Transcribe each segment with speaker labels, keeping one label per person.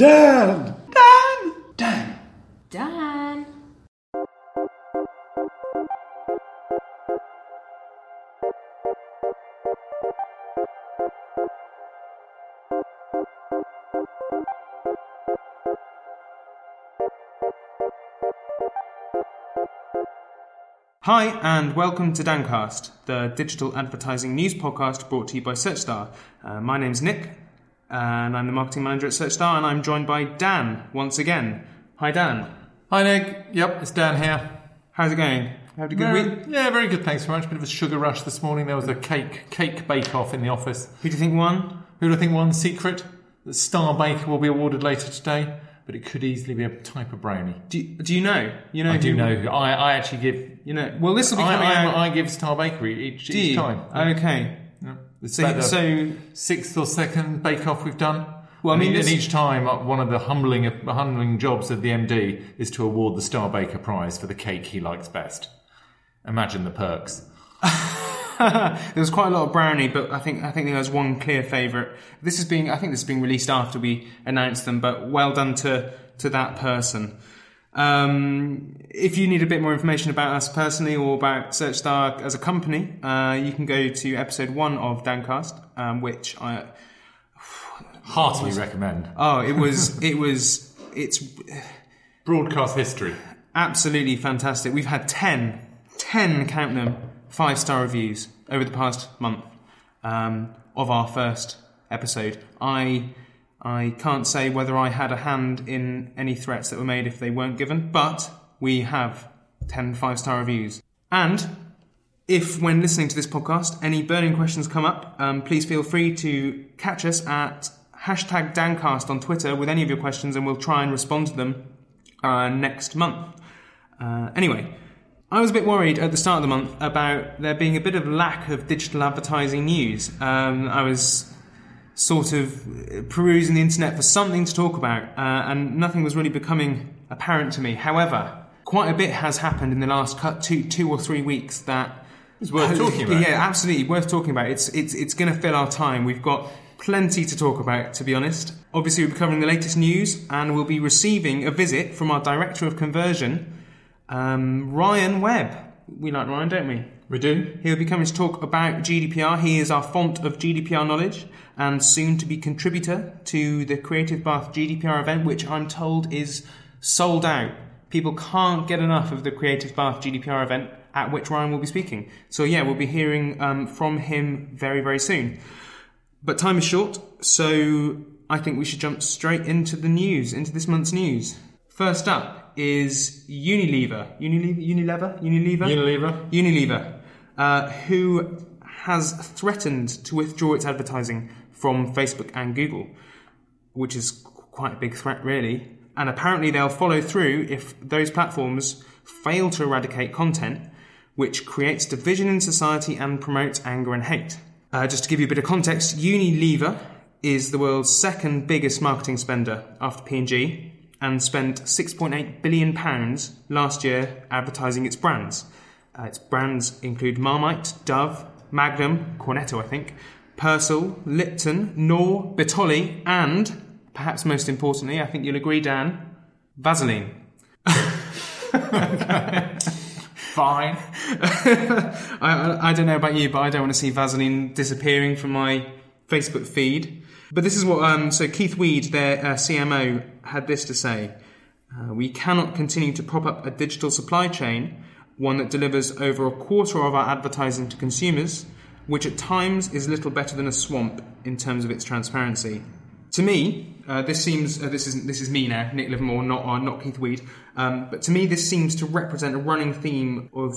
Speaker 1: Dan!
Speaker 2: Dan!
Speaker 1: Dan!
Speaker 3: Dan.
Speaker 2: Hi, and welcome to Dancast, the digital advertising news podcast brought to you by SearchStar. Uh, my name's Nick, and I'm the marketing manager at SearchStar, and I'm joined by Dan once again. Hi, Dan.
Speaker 1: Hi, Nick. Yep, it's Dan here.
Speaker 2: How's it going? Had a good
Speaker 1: Very-
Speaker 2: week?
Speaker 1: Yeah, very good. Thanks very much. Bit of a sugar rush this morning. There was a cake cake bake off in the office.
Speaker 2: Who do you think won?
Speaker 1: Who do I think won? Secret. Star Baker will be awarded later today, but it could easily be a type of brownie.
Speaker 2: Do you, do you know? You know?
Speaker 1: I do know. I, I actually give.
Speaker 2: You know. Well, this will be
Speaker 1: I,
Speaker 2: coming
Speaker 1: I,
Speaker 2: out.
Speaker 1: I give Star Bakery each, each time.
Speaker 2: Okay. So, so
Speaker 1: sixth or second bake off we've done.
Speaker 2: Well, I mean,
Speaker 1: and
Speaker 2: this-
Speaker 1: each time, uh, one of the humbling, humbling jobs of the MD is to award the Star Baker Prize for the cake he likes best. Imagine the perks.
Speaker 2: there was quite a lot of brownie, but I think I think there was one clear favourite. This is being I think this is being released after we announced them, but well done to to that person. Um, if you need a bit more information about us personally or about SearchStar as a company, uh, you can go to episode one of Dancast, um, which I
Speaker 1: Heartily recommend.
Speaker 2: oh it was it was it's
Speaker 1: Broadcast history.
Speaker 2: absolutely fantastic. We've had 10, 10, count them, five star reviews over the past month um, of our first episode. I I can't say whether I had a hand in any threats that were made if they weren't given, but we have 10 five star reviews. And if, when listening to this podcast, any burning questions come up, um, please feel free to catch us at hashtag Dancast on Twitter with any of your questions, and we'll try and respond to them uh, next month. Uh, anyway, I was a bit worried at the start of the month about there being a bit of lack of digital advertising news. Um, I was sort of perusing the internet for something to talk about, uh, and nothing was really becoming apparent to me. However, quite a bit has happened in the last cut two, two or three weeks that
Speaker 1: It's worth talking about.
Speaker 2: Yeah, absolutely worth talking about. It's it's it's going to fill our time. We've got plenty to talk about, to be honest. Obviously, we'll be covering the latest news, and we'll be receiving a visit from our director of conversion, um, Ryan Webb. We like Ryan, don't we?
Speaker 1: We do.
Speaker 2: He'll be coming to talk about GDPR. He is our font of GDPR knowledge and soon to be contributor to the Creative Bath GDPR event, which I'm told is sold out. People can't get enough of the Creative Bath GDPR event at which Ryan will be speaking. So, yeah, we'll be hearing um, from him very, very soon. But time is short, so I think we should jump straight into the news, into this month's news. First up is Unilever. Unilever? Unilever? Unilever?
Speaker 1: Unilever.
Speaker 2: Unilever, uh, who has threatened to withdraw its advertising from Facebook and Google, which is quite a big threat, really. And apparently, they'll follow through if those platforms fail to eradicate content which creates division in society and promotes anger and hate. Uh, just to give you a bit of context, Unilever is the world's second biggest marketing spender after P&G and spent 6.8 billion pounds last year advertising its brands. Uh, its brands include Marmite, Dove, Magnum, Cornetto, I think, Persil, Lipton, Knorr, Bertolli, and perhaps most importantly, I think you'll agree, Dan, Vaseline.
Speaker 1: Fine.
Speaker 2: I, I, I don't know about you, but I don't want to see Vaseline disappearing from my Facebook feed. But this is what, um, so Keith Weed, their uh, CMO, had this to say. Uh, we cannot continue to prop up a digital supply chain, one that delivers over a quarter of our advertising to consumers, which at times is little better than a swamp in terms of its transparency. To me, uh, this seems uh, this is this is me now, Nick Livermore, not uh, not Keith Weed. Um, but to me, this seems to represent a running theme of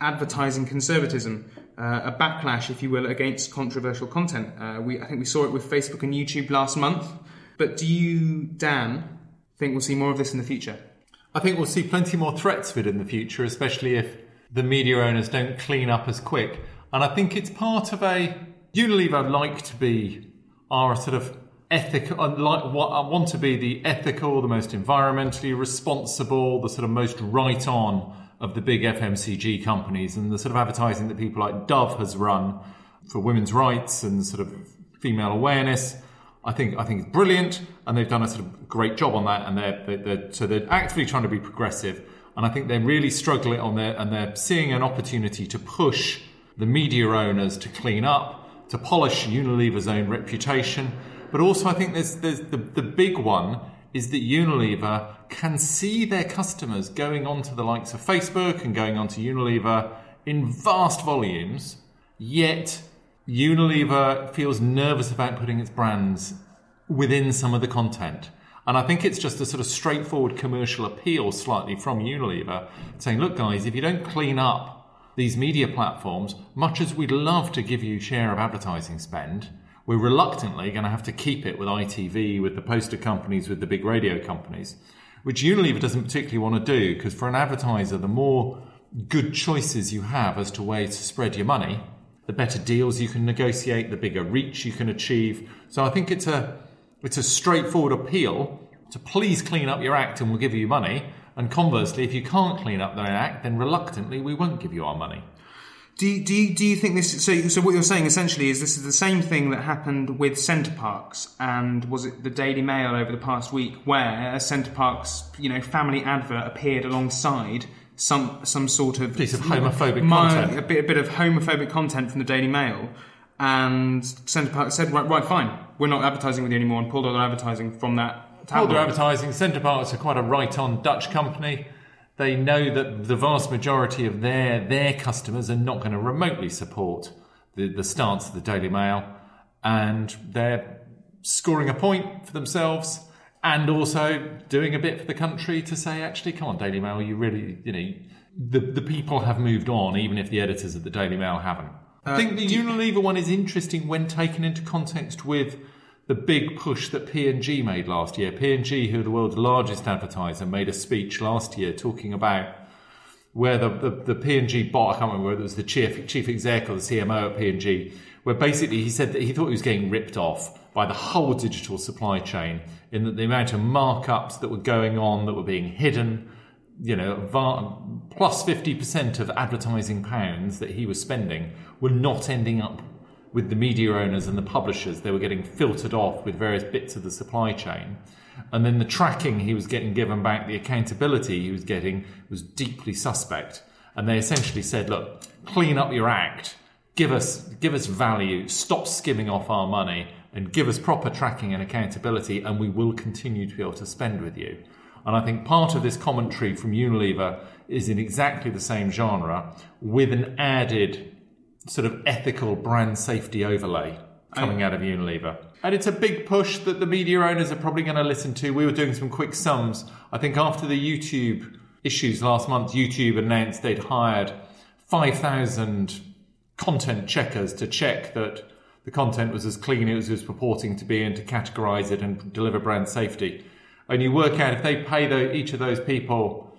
Speaker 2: advertising conservatism, uh, a backlash, if you will, against controversial content. Uh, we I think we saw it with Facebook and YouTube last month. But do you, Dan, think we'll see more of this in the future?
Speaker 1: I think we'll see plenty more threats of it in the future, especially if the media owners don't clean up as quick. And I think it's part of a Unilever like to be are sort of ethical, like what I want to be the ethical, the most environmentally responsible, the sort of most right on of the big FMCG companies, and the sort of advertising that people like Dove has run for women's rights and sort of female awareness. I think I think it's brilliant, and they've done a sort of great job on that, and they're, they're, they're so they're actively trying to be progressive, and I think they're really struggling on there, and they're seeing an opportunity to push the media owners to clean up, to polish Unilever's own reputation, but also I think there's there's the the big one is that Unilever can see their customers going onto the likes of Facebook and going onto Unilever in vast volumes, yet Unilever feels nervous about putting its brands within some of the content. And I think it's just a sort of straightforward commercial appeal, slightly from Unilever, saying, look, guys, if you don't clean up these media platforms, much as we'd love to give you share of advertising spend, we're reluctantly going to have to keep it with ITV, with the poster companies, with the big radio companies, which Unilever doesn't particularly want to do because for an advertiser, the more good choices you have as to ways to spread your money, the better deals you can negotiate, the bigger reach you can achieve. So I think it's a it's a straightforward appeal to please clean up your act and we'll give you money. And conversely, if you can't clean up that act, then reluctantly we won't give you our money.
Speaker 2: Do you, do you, do you think this? So, so what you're saying essentially is this is the same thing that happened with Center Parcs, and was it the Daily Mail over the past week where a Center Parcs, you know, family advert appeared alongside some some sort of
Speaker 1: piece of homophobic content,
Speaker 2: a bit a bit of homophobic content from the Daily Mail, and Center Parcs said, right, right, fine, we're not advertising with you anymore, and pulled all their advertising from that.
Speaker 1: Pulled their advertising. Center Parcs are quite a right-on Dutch company. They know that the vast majority of their their customers are not going to remotely support the, the stance of the Daily Mail, and they're scoring a point for themselves and also doing a bit for the country to say, actually, come on, Daily Mail, you really, you know, the, the people have moved on, even if the editors of the Daily Mail haven't. Uh, I think the Unilever one is interesting when taken into context with the big push that P&G made last year. P&G, who are the world's largest advertiser, made a speech last year talking about where the, the, the P&G bot, I can't remember whether it was the chief, chief exec or the CMO at P&G, where basically he said that he thought he was getting ripped off by the whole digital supply chain in that the amount of markups that were going on that were being hidden, you know, plus 50% of advertising pounds that he was spending were not ending up with the media owners and the publishers. They were getting filtered off with various bits of the supply chain. And then the tracking he was getting given back, the accountability he was getting was deeply suspect. And they essentially said, look, clean up your act, give us, give us value, stop skimming off our money, and give us proper tracking and accountability, and we will continue to be able to spend with you. And I think part of this commentary from Unilever is in exactly the same genre with an added sort of ethical brand safety overlay coming out of Unilever. And it's a big push that the media owners are probably going to listen to. We were doing some quick sums. I think after the YouTube issues last month, YouTube announced they'd hired 5,000 content checkers to check that the content was as clean as it was purporting to be and to categorize it and deliver brand safety. And you work out if they pay the, each of those people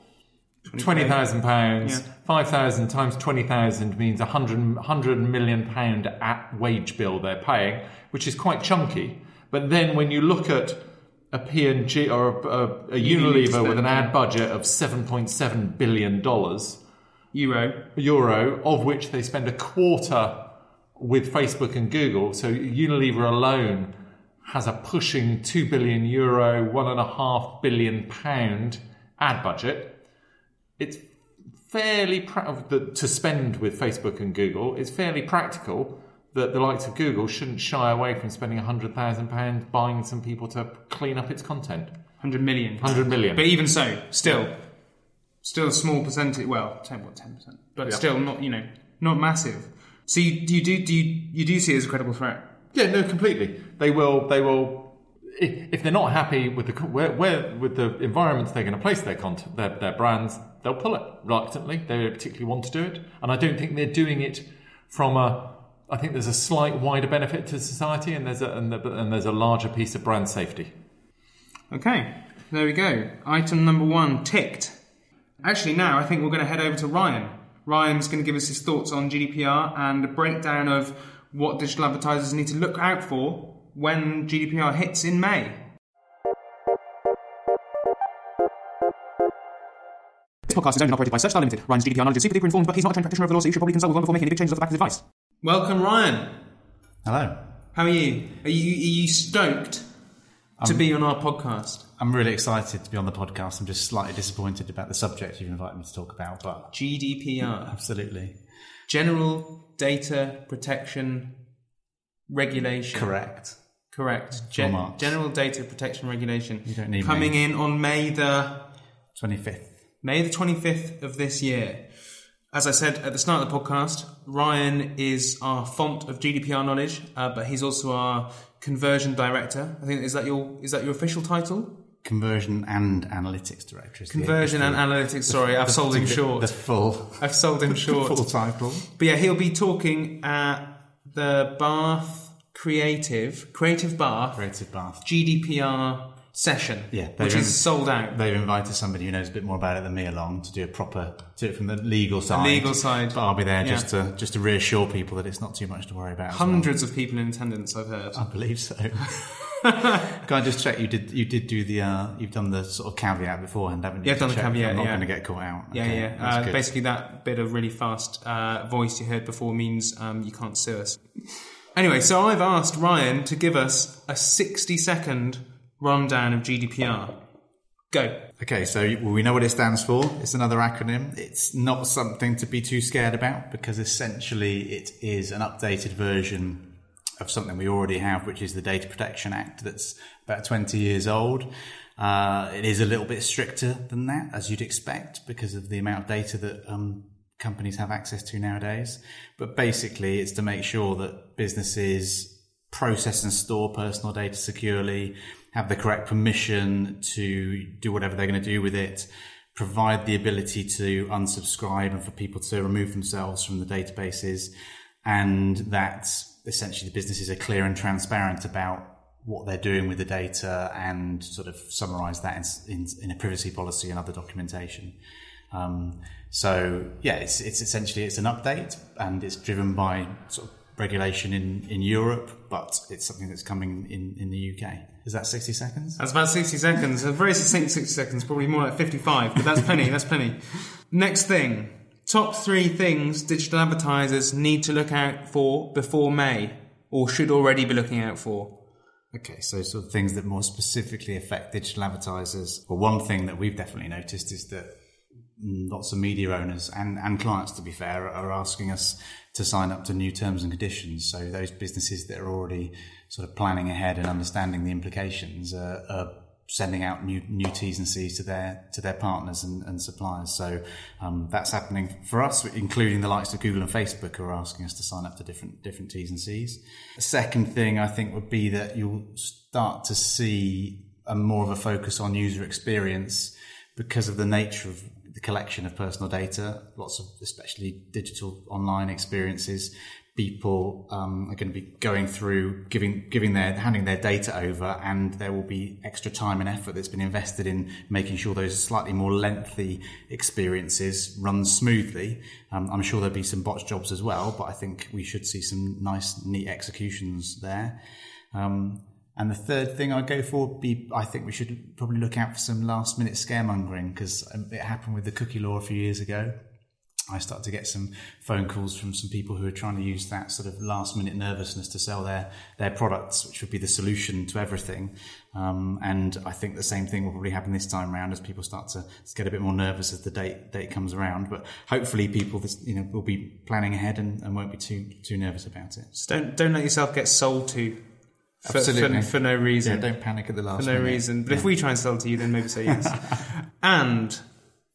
Speaker 1: twenty thousand pounds. Five thousand times twenty thousand means a hundred hundred million pound at wage bill they're paying, which is quite chunky. But then when you look at a P&G or a, a, a Unilever with an ad budget of seven point seven billion dollars
Speaker 2: euro
Speaker 1: euro, of which they spend a quarter with Facebook and Google. So Unilever alone has a pushing two billion euro, one and a half billion pound ad budget it's fairly pra- to spend with Facebook and Google. It's fairly practical that the likes of Google shouldn't shy away from spending hundred thousand pounds buying some people to clean up its content.
Speaker 2: Hundred million.
Speaker 1: Hundred million.
Speaker 2: But even so, still, still a small percentage. Well, ten what ten percent, but yeah. still not you know not massive. So you, you do do you, you do see it as a credible threat?
Speaker 1: Yeah, no, completely. They will they will if they're not happy with the where, where with the environments they're going to place their content, their, their brands, they'll pull it reluctantly. They don't particularly want to do it, and I don't think they're doing it from a. I think there's a slight wider benefit to society, and there's a and, the, and there's a larger piece of brand safety.
Speaker 2: Okay, there we go. Item number one ticked. Actually, now I think we're going to head over to Ryan. Ryan's going to give us his thoughts on GDPR and a breakdown of what digital advertisers need to look out for when GDPR hits in May. This podcast is owned and operated by SearchStar Limited. Ryan's GDPR knowledge is super duper informed, but he's not a trained practitioner of the law, so you should probably consult with one before making any big changes off the back of his advice. Welcome, Ryan.
Speaker 3: Hello.
Speaker 2: How are you? Are you, are you stoked to be on our podcast.
Speaker 3: I'm really excited to be on the podcast. I'm just slightly disappointed about the subject you've invited me to talk about, but
Speaker 2: GDPR,
Speaker 3: absolutely
Speaker 2: General Data Protection Regulation.
Speaker 3: correct.
Speaker 2: Correct. Gen- General Data Protection Regulation.
Speaker 3: You don't need
Speaker 2: coming
Speaker 3: me.
Speaker 2: in on May the
Speaker 3: 25th.
Speaker 2: May the 25th of this year. As I said at the start of the podcast, Ryan is our font of GDPR knowledge, uh, but he's also our conversion director. I think is that your is that your official title?
Speaker 3: Conversion and analytics director. is the-
Speaker 2: Conversion and analytics. Sorry, I've sold him
Speaker 3: the-
Speaker 2: short.
Speaker 3: The full,
Speaker 2: I've sold him short.
Speaker 3: full title.
Speaker 2: But yeah, he'll be talking at the Bath Creative Creative Bath
Speaker 3: Creative Bath.
Speaker 2: GDPR session,
Speaker 3: Yeah,
Speaker 2: which is sold out.
Speaker 3: They've invited somebody who knows a bit more about it than me along to do a proper, do it from the legal side.
Speaker 2: legal side.
Speaker 3: But I'll be there
Speaker 2: Yeah.
Speaker 3: just to just to reassure people that it's not too much to worry about. as well.
Speaker 2: Hundreds of people in attendance, I've heard.
Speaker 3: I believe so. Can I just check you did you did do the uh, you've done the sort of caveat beforehand, haven't you?
Speaker 2: Yeah, I've done the caveat,
Speaker 3: I'm not
Speaker 2: yeah.
Speaker 3: going to get caught out.
Speaker 2: Yeah,
Speaker 3: Okay,
Speaker 2: yeah. Uh, basically, that bit of really fast uh, voice you heard before means um, you can't sue us. Anyway, so I've asked Ryan to give us a 60 second rundown of GDPR. Go.
Speaker 3: Okay, so we know what it stands for. It's another acronym. It's not something to be too scared about because essentially it is an updated version of something we already have, which is the Data Protection Act that's about 20 years old. Uh, it is a little bit stricter than that, as you'd expect, because of the amount of data that um, companies have access to nowadays. But basically, it's to make sure that businesses process and store personal data securely, have the correct permission to do whatever they're going to do with it, provide the ability to unsubscribe and for people to remove themselves from the databases, and that essentially the businesses are clear and transparent about what they're doing with the data and sort of summarize that in, in, in a privacy policy and other documentation. Um, so yeah, it's, it's essentially it's an update and it's driven by sort of regulation in, in Europe, but it's something that's coming in, in the UK. Is that 60 seconds?
Speaker 2: That's about 60 seconds. A very succinct 60 seconds, probably more like 55, but that's plenty, that's plenty. Next thing. Top three things digital advertisers need to look out for before May, or should already be looking out for.
Speaker 3: Okay, so sort of things that more specifically affect digital advertisers. Well, one thing that we've definitely noticed is that lots of media owners and, and clients, to be fair, are asking us to sign up to new terms and conditions. So those businesses that are already sort of planning ahead and understanding the implications are, are sending out new new T's and C's to their to their partners and, and suppliers. So um, that's happening for us, including the likes of Google and Facebook, who are asking us to sign up to different different T's and C's. The second thing I think would be that you'll start to see a more of a focus on user experience because of the nature of the collection of personal data. Lots of especially digital online experiences people um, are going to be going through giving giving their handing their data over and there will be extra time and effort that's been invested in making sure those slightly more lengthy experiences run smoothly um, i'm sure there'll be some botch jobs as well but i think we should see some nice neat executions there um, and the third thing I'd go for would be I think we should probably look out for some last minute scaremongering because it happened with the cookie law a few years ago. I started to get some phone calls from some people who are trying to use that sort of last minute nervousness to sell their, their products, which would be the solution to everything. Um, and I think the same thing will probably happen this time around as people start to get a bit more nervous as the date, date comes around. But hopefully people, this, you know, will be planning ahead and, and won't be too, too nervous about it.
Speaker 2: So don't, don't let yourself get sold to for, for,
Speaker 3: Absolutely.
Speaker 2: for no
Speaker 3: Yeah,
Speaker 2: reason.
Speaker 3: don't panic at the last
Speaker 2: for no
Speaker 3: minute.
Speaker 2: reason. But if we try and sell to you, then maybe say yes. and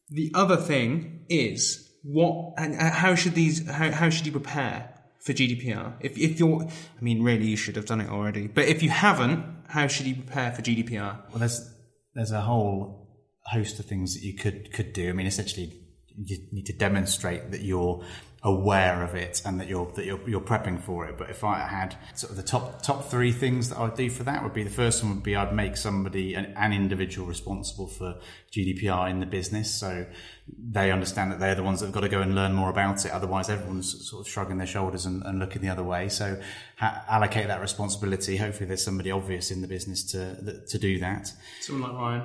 Speaker 2: the other thing is what and uh, how should these how, how should you prepare for GDPR? If if you're, I mean, really, you should have done it already. But if you haven't, how should you prepare for GDPR?
Speaker 3: Well, there's there's a whole host of things that you could could do. I mean, essentially, you need to demonstrate that you're aware of it and that you're that you're, you're prepping for it. But if I had sort of the top top three things that I would do for that would be the first one would be I'd make somebody an, an individual responsible for GDPR in the business, so they understand that they're the ones that have got to go and learn more about it. Otherwise, everyone's sort of shrugging their shoulders and, and looking the other way. So ha- allocate that responsibility. Hopefully, there's somebody obvious in the business to to do that.
Speaker 2: Someone like Ryan.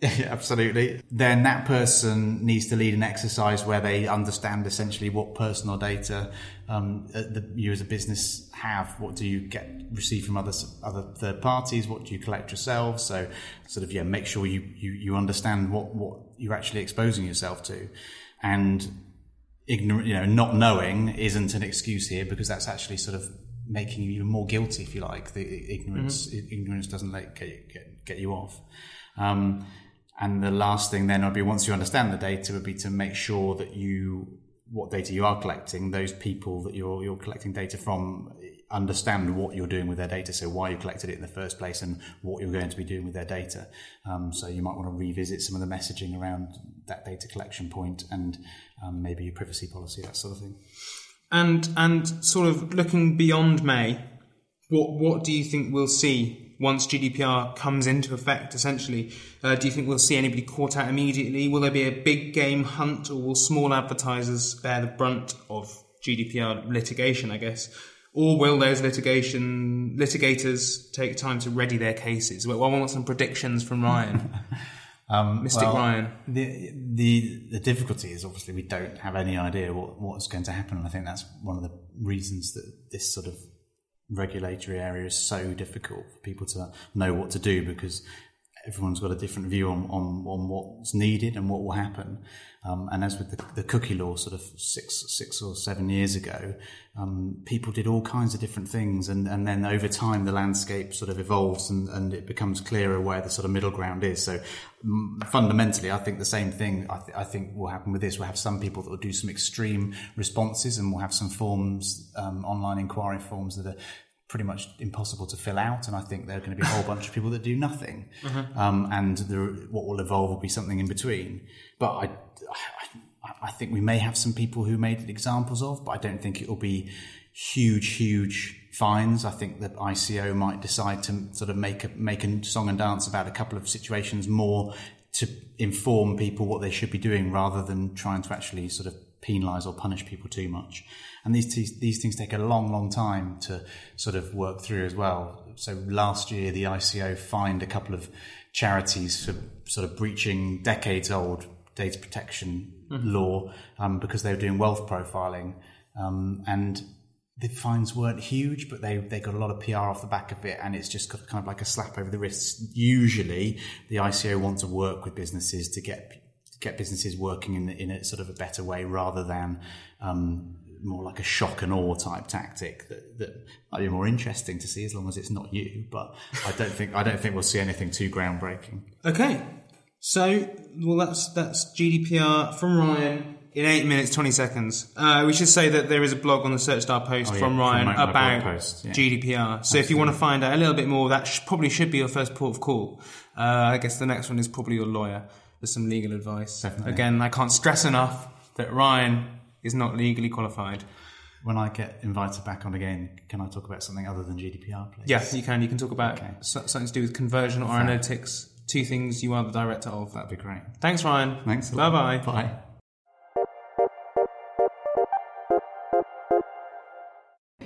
Speaker 3: Yeah, absolutely. Then that person needs to lead an exercise where they understand essentially what personal data um, uh, that you as a business have? What do you get receive from other other third parties? What do you collect yourselves? So, sort of yeah, make sure you you, you understand what what you're actually exposing yourself to, and ignorant, you know, not knowing isn't an excuse here because that's actually sort of making you even more guilty, if you like. The ignorance ignorance doesn't let get, get get you off. Um, and the last thing then would be once you understand the data would be to make sure that you what data you are collecting, those people that you're you're collecting data from understand what you're doing with their data, so why you collected it in the first place and what you're going to be doing with their data. Um, so you might want to revisit some of the messaging around that data collection point and um, maybe your privacy policy, that sort of thing.
Speaker 2: And and sort of looking beyond May, what what do you think we'll see once GDPR comes into effect, essentially, uh, do you think we'll see anybody caught out immediately? Will there be a big game hunt, or will small advertisers bear the brunt of GDPR litigation, I guess? Or will those litigation litigators take time to ready their cases? Well, I want some predictions from Ryan. Um, Mystic well, Ryan.
Speaker 3: The, the the difficulty is obviously we don't have any idea what, what's going to happen, and I think that's one of the reasons that this sort of regulatory area is so difficult for people to know what to do because everyone's got a different view on, on, on what's needed and what will happen. Um, and as with the, the, cookie law, sort of six six or seven years ago, um, people did all kinds of different things, and, and then over time the landscape sort of evolves and, and it becomes clearer where the sort of middle ground is. So um, fundamentally, I think the same thing I, th- I, think will happen with this. We'll have some people that will do some extreme responses, and we'll have some forms, um, online inquiry forms that are pretty much impossible to fill out. And I think there are going to be a whole bunch of people that do nothing. Mm-hmm. Um, and the, what will evolve will be something in between. But I, I, I, think we may have some people who made examples of, but I don't think it will be huge, huge fines. I think that ICO might decide to sort of make a, make a song and dance about a couple of situations more to inform people what they should be doing rather than trying to actually sort of penalise or punish people too much. And these t- these things take a long, long time to sort of work through as well. So last year, the ICO fined a couple of charities for sort of breaching decades old data protection mm-hmm. law um, because they were doing wealth profiling. Um, and the fines weren't huge, but they, they got a lot of PR off the back of it, and it's just kind of like a slap over the wrist. Usually, the ICO want to work with businesses to get get businesses working in, in a sort of a better way rather than um, more like a shock and awe type tactic that, that might be more interesting to see as long as it's not you. But I don't think I don't think we'll see anything too groundbreaking.
Speaker 2: Okay, so well that's that's GDPR from Ryan in eight minutes twenty seconds. Uh, we should say that there is a blog on the Search Star post oh, yeah, from Ryan from about post, yeah. GDPR. So Absolutely. if you want to find out a little bit more, that sh- probably should be your first port of call. Uh, I guess the next one is probably your lawyer for some legal advice. Definitely. Again, I can't stress enough that Ryan is not legally qualified.
Speaker 3: When I get invited back on again, can I talk about something other than GDPR, please?
Speaker 2: Yes, you can. You can talk about okay. something to do with conversion or analytics. Two things you are the director of.
Speaker 3: That'd be great.
Speaker 2: Thanks, Ryan.
Speaker 3: Thanks.
Speaker 2: Bye bye.
Speaker 3: Bye.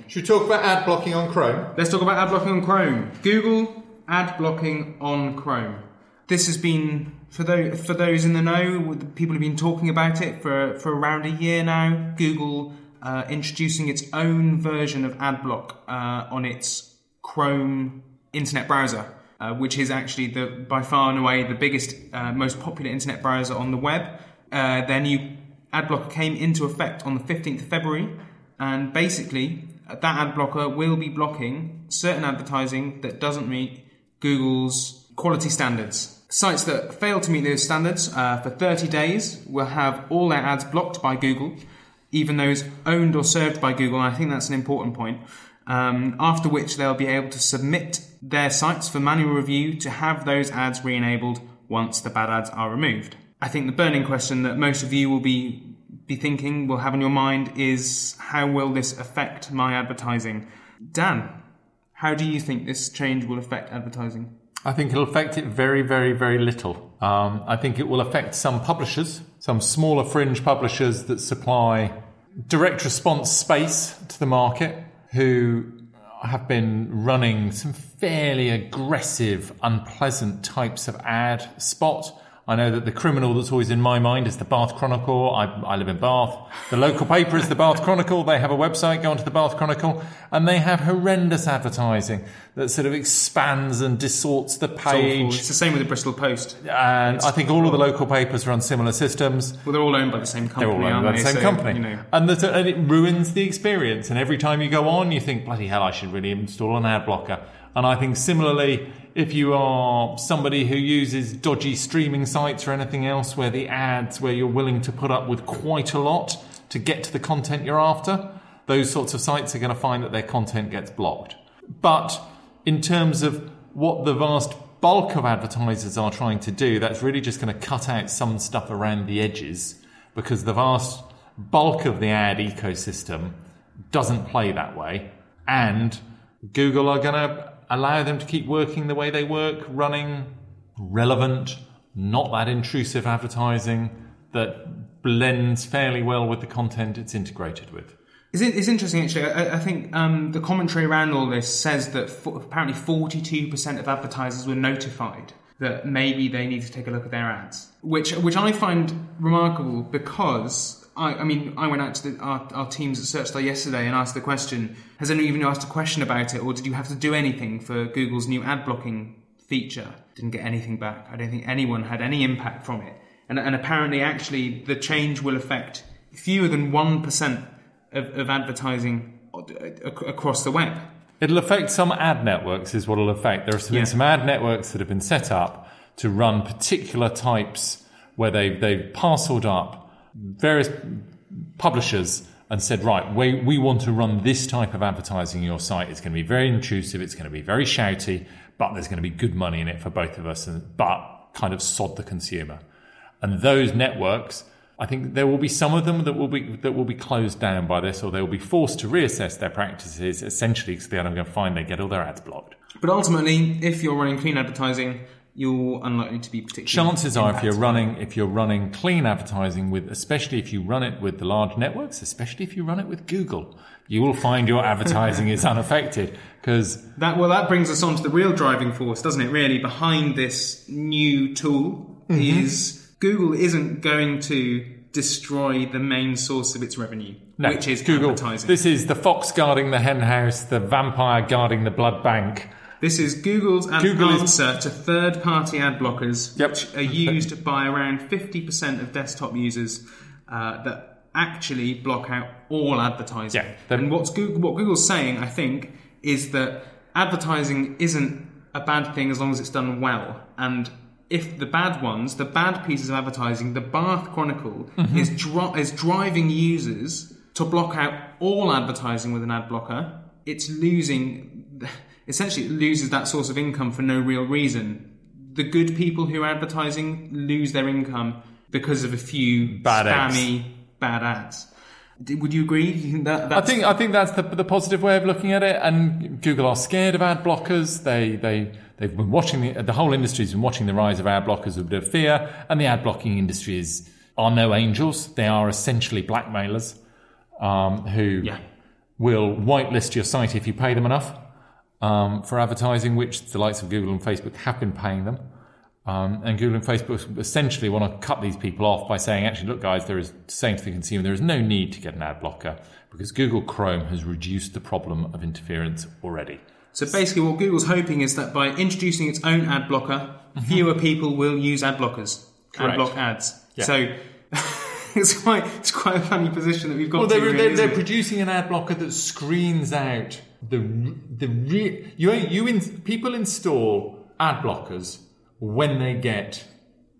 Speaker 1: Should we talk about ad blocking on Chrome?
Speaker 2: Let's talk about ad blocking on Chrome. Google ad blocking on Chrome. This has been for those for those in the know, people have been talking about it for for around a year now. Google uh, introducing its own version of AdBlock uh, on its Chrome internet browser, uh, which is actually the by far and away the biggest, uh, most popular internet browser on the web. Uh, their new AdBlocker came into effect on the 15th of February, and basically uh, that ad blocker will be blocking certain advertising that doesn't meet Google's quality standards. Sites that fail to meet those standards uh, for 30 days will have all their ads blocked by Google, even those owned or served by Google. And I think that's an important point. Um, after which they'll be able to submit their sites for manual review to have those ads re enabled once the bad ads are removed. I think the burning question that most of you will be be thinking, will have in your mind, is how will this affect my advertising? Dan, how do you think this change will affect advertising?
Speaker 1: I think it'll affect it very, very, very little. Um, I think it will affect some publishers, some smaller fringe publishers that supply direct response space to the market who have been running some fairly aggressive, unpleasant types of ad spot. I know that the criminal that's always in my mind is the Bath Chronicle. I, I live in Bath. The local paper is the Bath Chronicle. They have a website, go onto the Bath Chronicle, and they have horrendous advertising that sort of expands and distorts the page.
Speaker 2: It's the same with the Bristol Post.
Speaker 1: And I think all of the local papers run similar systems.
Speaker 2: Well, they're all owned by the same company.
Speaker 1: They're all owned by the same
Speaker 2: So,
Speaker 1: company.
Speaker 2: You know,
Speaker 1: and, that, and it ruins the experience. And every time you go on, you think, bloody hell, I should really install an ad blocker. And I think similarly, if you are somebody who uses dodgy streaming sites or anything else where the ads, where you're willing to put up with quite a lot to get to the content you're after, those sorts of sites are going to find that their content gets blocked. But in terms of what the vast bulk of advertisers are trying to do, that's really just going to cut out some stuff around the edges because the vast bulk of the ad ecosystem doesn't play that way. And Google are going to allow them to keep working the way they work, running relevant, not that intrusive advertising that blends fairly well with the content it's integrated with.
Speaker 2: It's, interesting actually. I, I think um, the commentary around all this says that fo- apparently 42% of advertisers were notified that maybe they need to take a look at their ads, which which I find remarkable because I, I mean I went out to the, our, our teams at SearchStar yesterday and asked the question: Has anyone even asked a question about it, or did you have to do anything for Google's new ad blocking feature? Didn't get anything back. I don't think anyone had any impact from it, and, and apparently actually the change will affect fewer than one percent of, of advertising across the web.
Speaker 1: It'll affect some ad networks, is what it'll affect. There have been
Speaker 2: Yeah.
Speaker 1: some ad networks that have been set up to run particular types where they've, they've parceled up various publishers and said, right, we, we want to run this type of advertising in your site. It's going to be very intrusive, it's going to be very shouty, but there's going to be good money in it for both of us, and, but kind of sod the consumer. And those networks, I think there will be some of them that will be that will be closed down by this, or they will be forced to reassess their practices, essentially because they're going to find they get all their ads blocked.
Speaker 2: But ultimately, if you're running clean advertising, you're unlikely to be particularly.
Speaker 1: Chances are, if you're running if you're running clean advertising with, especially if you run it with the large networks, especially if you run it with Google, you will find your advertising is unaffected because
Speaker 2: That well, that brings us on to the real driving force, doesn't it? Really, behind this new tool
Speaker 1: Mm-hmm.
Speaker 2: is Google isn't going to destroy the main source of its revenue,
Speaker 1: no,
Speaker 2: which is
Speaker 1: Google.
Speaker 2: advertising.
Speaker 1: This is the fox guarding the hen house, the vampire guarding the blood bank.
Speaker 2: This is Google's ad-
Speaker 1: Google is-
Speaker 2: answer to third-party ad blockers,
Speaker 1: Yep.
Speaker 2: which are used by around 50% of desktop users uh, that actually block out all advertising.
Speaker 1: Yeah, they're-
Speaker 2: and what's Google, what Google's saying, I think, is that advertising isn't a bad thing as long as it's done well. And if the bad ones, the bad pieces of advertising, the Bath Chronicle
Speaker 1: Mm-hmm.
Speaker 2: is dri- is driving users to block out all advertising with an ad blocker. It's losing, essentially, it loses that source of income for no real reason. The good people who are advertising lose their income because of a few
Speaker 1: Bad eggs.
Speaker 2: spammy bad ads. Would you agree? You think that,
Speaker 1: I think I think that's the, the positive way of looking at it. And Google are scared of ad blockers. They they they've been watching the the whole industry's been watching the rise of ad blockers with a bit of fear. And the ad blocking industry is are no angels. They are essentially blackmailers um, who
Speaker 2: Yeah.
Speaker 1: will whitelist your site if you pay them enough um, for advertising, which the likes of Google and Facebook have been paying them. Um, and Google and Facebook essentially want to cut these people off by saying, actually, look, guys, there is saying to the consumer, there is no need to get an ad blocker because Google Chrome has reduced the problem of interference already.
Speaker 2: So basically, what Google's hoping is that by introducing its own ad blocker, fewer people will use ad blockers,
Speaker 1: Mm-hmm.
Speaker 2: Block ads.
Speaker 1: Yeah.
Speaker 2: So it's quite it's quite a funny position that we've got.
Speaker 1: Well, they're,
Speaker 2: really,
Speaker 1: they're,
Speaker 2: isn't
Speaker 1: they're
Speaker 2: it?
Speaker 1: producing an ad blocker that screens out the the re- you you in, people install ad blockers when they get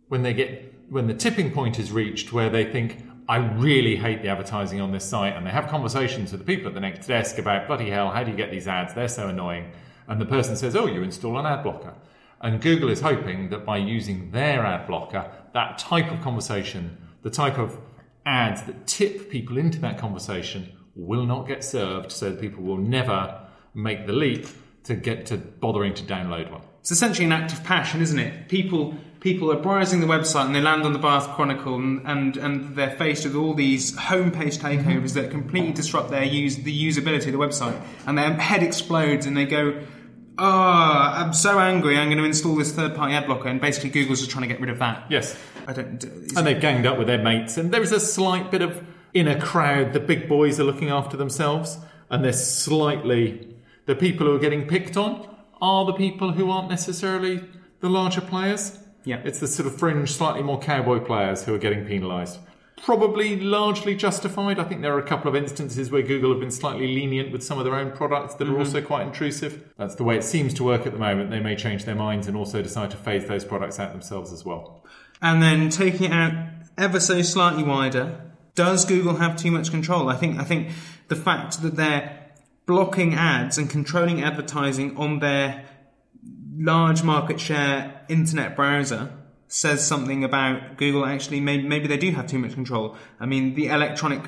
Speaker 1: when they get when the tipping point is reached where they think I really hate the advertising on this site and they have conversations with the people at the next desk about bloody hell how do you get these ads they're so annoying and the person says oh you install an ad blocker and Google is hoping that by using their ad blocker that type of conversation the type of ads that tip people into that conversation will not get served so people will never make the leap to get to bothering to download one.
Speaker 2: It's essentially an act of passion, isn't it? People people are browsing the website and they land on the Bath Chronicle and and, and they're faced with all these homepage takeovers that completely mm-hmm. disrupt their use the usability of the website and their head explodes and they go, oh, I'm so angry. I'm going to install this third-party ad blocker, and basically Google's just trying to get rid of that.
Speaker 1: Yes.
Speaker 2: I don't.
Speaker 1: And they've ganged up with their mates, and there is a slight bit of inner crowd. The big boys are looking after themselves, and they're slightly the people who are getting picked on are the people who aren't necessarily the larger players.
Speaker 2: Yeah.
Speaker 1: it's the sort of fringe, slightly more cowboy players who are getting penalised. Probably largely justified. I think there are a couple of instances where Google have been slightly lenient with some of their own products that are also mm-hmm. quite intrusive. That's the way it seems to work at the moment. They may change their minds and also decide to phase those products out themselves as well.
Speaker 2: And then taking it out ever so slightly wider, does Google have too much control? I think I think the fact that they're blocking ads and controlling advertising on their large market share internet browser says something about Google actually maybe, maybe they do have too much control. I mean the electronic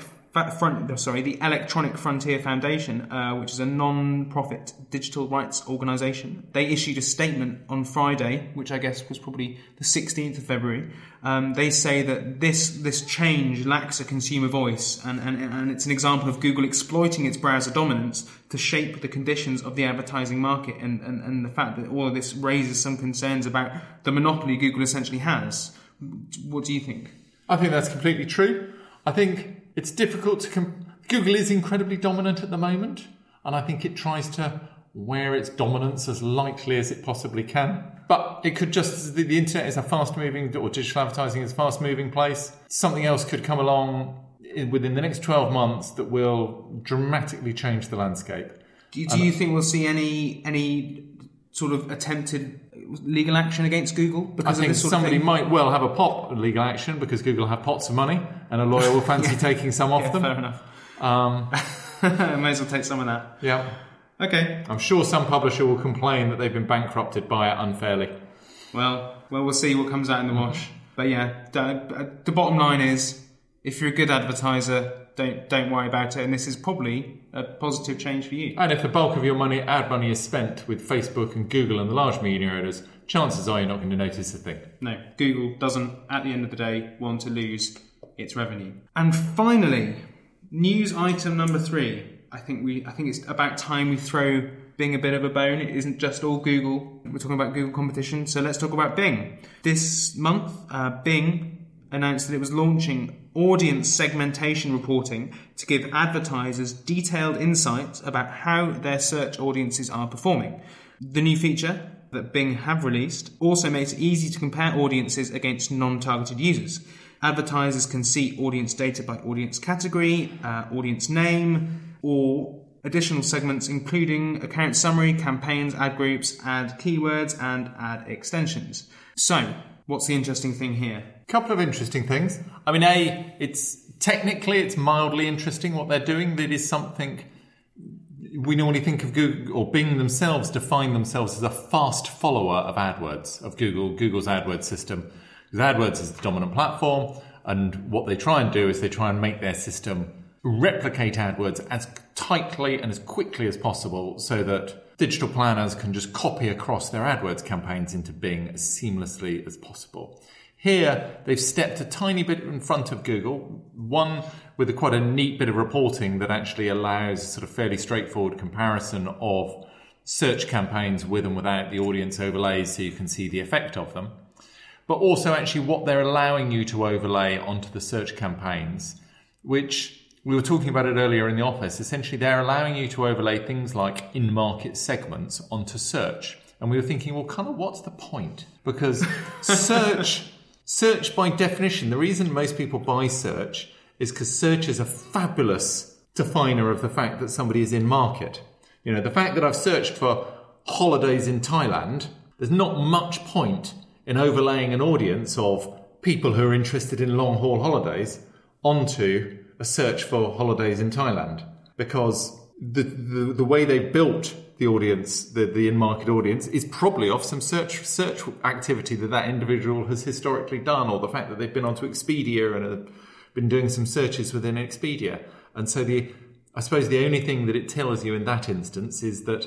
Speaker 2: front sorry the Electronic Frontier Foundation uh, which is a non-profit digital rights organization they issued a statement on Friday which I guess was probably the 16th of February um, they say that this this change lacks a consumer voice and, and, and it's an example of Google exploiting its browser dominance to shape the conditions of the advertising market and, and, and the fact that all of this raises some concerns about the monopoly Google essentially has. What do you think?
Speaker 1: I think that's completely true. I think it's difficult to. Com- Google is incredibly dominant at the moment, and I think it tries to wear its dominance as lightly as it possibly can. But it could just. The, the internet is a fast moving, or digital advertising is a fast moving place. Something else could come along within the next 12 months that will dramatically change the landscape.
Speaker 2: Do do you think we'll see any any sort of attempted legal action against Google
Speaker 1: I
Speaker 2: because of
Speaker 1: think somebody might well have a pot of legal action because Google have pots of money and a lawyer will fancy taking some off
Speaker 2: Yeah,
Speaker 1: them.
Speaker 2: fair enough.
Speaker 1: Um,
Speaker 2: May as well take some of that.
Speaker 1: yeah.
Speaker 2: Okay.
Speaker 1: I'm sure some publisher will complain that they've been bankrupted by it unfairly.
Speaker 2: Well, well, we'll see what comes out in the wash. But yeah, the bottom line is, if you're a good advertiser, don't don't worry about it. And this is probably a positive change for you.
Speaker 1: And if the bulk of your money, ad money, is spent with Facebook and Google and the large media owners, chances are you're not going to notice a thing.
Speaker 2: No, Google doesn't, at the end of the day, want to lose its revenue. And finally, news item number three. I think we, I think it's about time we throw Bing a bit of a bone. It isn't just all Google. We're talking about Google competition, so let's talk about Bing. This month, uh, Bing announced that it was launching audience segmentation reporting to give advertisers detailed insights about how their search audiences are performing. The new feature that Bing have released also makes it easy to compare audiences against non targeted users. Advertisers can see audience data by audience category, uh, audience name, or additional segments including account summary, campaigns, ad groups, ad keywords, and ad extensions. So, what's the interesting thing here?
Speaker 1: Couple of interesting things. I mean, a it's technically it's mildly interesting what they're doing. That is something we normally think of Google or Bing themselves define themselves as a fast follower of AdWords of Google Google's AdWords system. Because AdWords is the dominant platform, and what they try and do is they try and make their system replicate AdWords as tightly and as quickly as possible, so that digital planners can just copy across their AdWords campaigns into Bing as seamlessly as possible. Here, they've stepped a tiny bit in front of Google, one with a, quite a neat bit of reporting that actually allows sort of fairly straightforward comparison of search campaigns with and without the audience overlays so you can see the effect of them. But also, actually, what they're allowing you to overlay onto the search campaigns, which we were talking about it earlier in the office. Essentially, they're allowing you to overlay things like in market segments onto search. And we were thinking, well, kind of what's the point? Because search. Search, by definition, the reason most people buy search is because search is a fabulous definer of the fact that somebody is in market. You know, the fact that I've searched for holidays in Thailand, there's not much point in overlaying an audience of people who are interested in long haul holidays onto a search for holidays in Thailand because the, the, the way they've built the audience, the, the in-market audience, is probably off some search search activity that that individual has historically done, or the fact that they've been onto Expedia and have been doing some searches within Expedia. And so the, I suppose the only thing that it tells you in that instance is that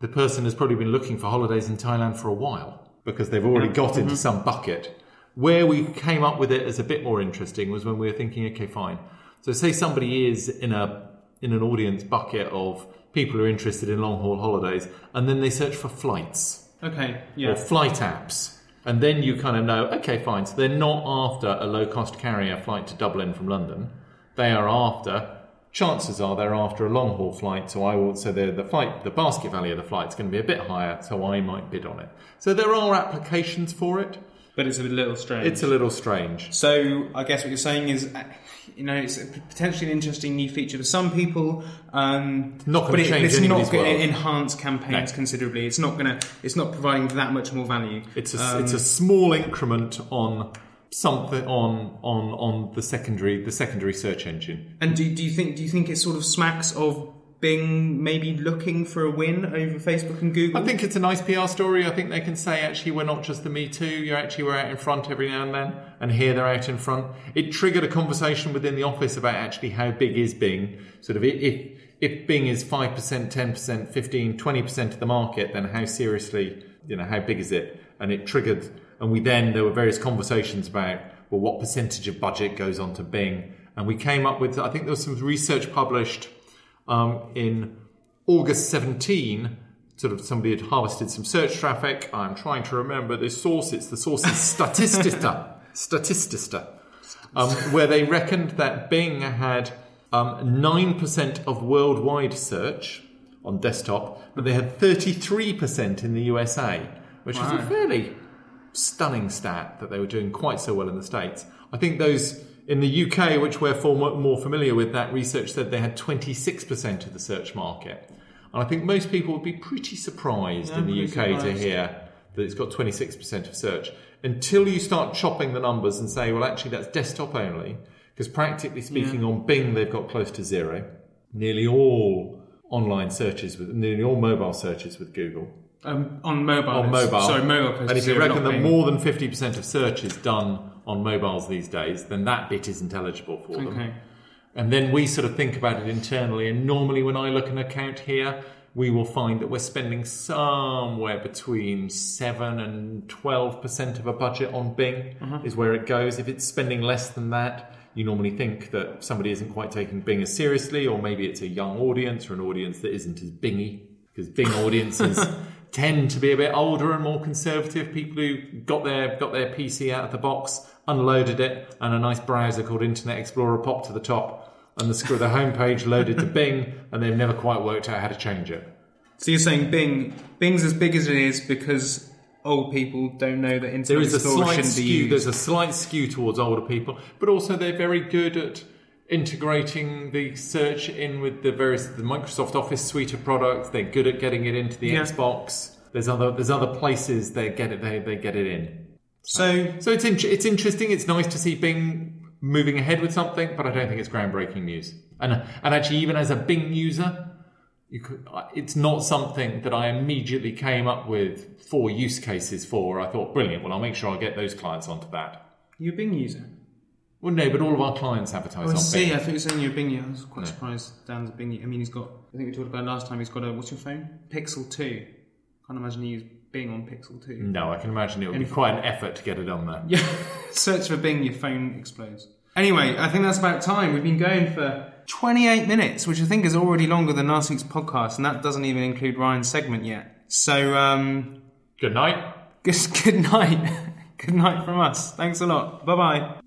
Speaker 1: the person has probably been looking for holidays in Thailand for a while because they've already got into mm-hmm. some bucket. Where we came up with it as a bit more interesting was when we were thinking, okay, fine. So say somebody is in a in an audience bucket of people who are interested in long haul holidays, and then they search for flights
Speaker 2: Okay.
Speaker 1: or flight apps. And then you kind of know, okay, fine. So they're not after a low cost carrier flight to Dublin from London. They are after, chances are they're after a long haul flight. So I will, so the, the flight, the basket value of the flight is going to be a bit higher. So I might bid on it. So there are applications for it.
Speaker 2: But it's a little strange.
Speaker 1: It's a little strange.
Speaker 2: So I guess what you're saying is, uh, you know, it's a potentially an interesting new feature for some people. Um,
Speaker 1: Not gonna
Speaker 2: but it-
Speaker 1: change
Speaker 2: it's not going to enhance campaigns
Speaker 1: No.
Speaker 2: considerably. It's not going to. It's not providing that much more value.
Speaker 1: It's a,
Speaker 2: Um,
Speaker 1: it's a small increment on something on on on the secondary the secondary search engine.
Speaker 2: And do, do you think do you think it sort of smacks of Bing maybe looking for a win over Facebook and Google?
Speaker 1: I think it's a nice PR story. I think they can say, actually, we're not just the Me Too. You're actually we're out in front every now and then, and here they're out in front. It triggered a conversation within the office about actually how big is Bing. Sort of if if Bing is five percent, ten percent, 15, 20 percent of the market, then how seriously, you know, how big is it? And it triggered, and we then there were various conversations about well, what percentage of budget goes onto Bing, and we came up with I think there was some research published um, in August 17, sort of somebody had harvested some search traffic. I'm trying to remember the source. It's the source is Statista. Statista. Um, where they reckoned that Bing had um, 9% of worldwide search on desktop, but they had 33% in the USA, which is a fairly stunning stat that they were doing quite so well in the States. I think those in the UK, which we're more familiar with, that research said they had 26% of the search market. And I think most people would be pretty surprised
Speaker 2: Yeah,
Speaker 1: in the UK
Speaker 2: pretty
Speaker 1: to hear that it's got 26% of search until you start chopping the numbers and say, well, actually, that's desktop only. Because practically speaking, on Bing, they've got close to zero. Nearly all online searches, with nearly all mobile searches with Google
Speaker 2: um, on mobile.
Speaker 1: on mobile.
Speaker 2: Sorry, mobile.
Speaker 1: And if you reckon that more than 50% of search is done on mobiles these days, then that bit isn't eligible for them.
Speaker 2: Okay.
Speaker 1: And then we sort of think about it internally. And normally, when I look an account here, we will find that we're spending somewhere between 7 and 12% of a budget on Bing,
Speaker 2: Uh-huh.
Speaker 1: is where it goes. If it's spending less than that, you normally think that somebody isn't quite taking Bing as seriously, or maybe it's a young audience or an audience that isn't as bingy, because Bing audiences tend to be a bit older and more conservative. People who got their got their PC out of the box, unloaded it, and a nice browser called Internet Explorer popped to the top, and the the homepage loaded to Bing, and they've never quite worked out how to change it.
Speaker 2: So you're saying Bing, Bing's as big as it is because old people don't know that Internet
Speaker 1: There is a slight skew. There's a slight skew towards older people, but also they're very good at integrating the search in with the various the Microsoft Office suite of products. They're good at getting it into the
Speaker 2: Yeah.
Speaker 1: Xbox. There's other there's other places they get it they, they get it in.
Speaker 2: So
Speaker 1: So it's in, it's interesting. It's nice to see Bing moving ahead with something, but I don't think it's groundbreaking news. And and actually, even as a Bing user, you could, it's not something that I immediately came up with four use cases for. I thought, brilliant. Well, I'll make sure I get those clients onto that.
Speaker 2: you're a Bing user.
Speaker 1: Well, no, but all of our clients advertise
Speaker 2: Oh, I
Speaker 1: on
Speaker 2: see.
Speaker 1: Bing.
Speaker 2: I thought you were saying you're a Bing user. I was quite surprised Dan's a Bing user. I mean, he's got. I think we talked about it last time. He's got a what's your phone? Pixel Two. Can't imagine he used Bing on Pixel Two.
Speaker 1: No, I can imagine it would be quite an effort to get it on there.
Speaker 2: Yeah, search for Bing, your phone explodes. Anyway, I think that's about time. We've been going for 28 minutes, which I think is already longer than last week's podcast, and that doesn't even include Ryan's segment yet. So, um,
Speaker 1: Good night.
Speaker 2: good, good night. good night from us. Thanks a lot. Bye bye.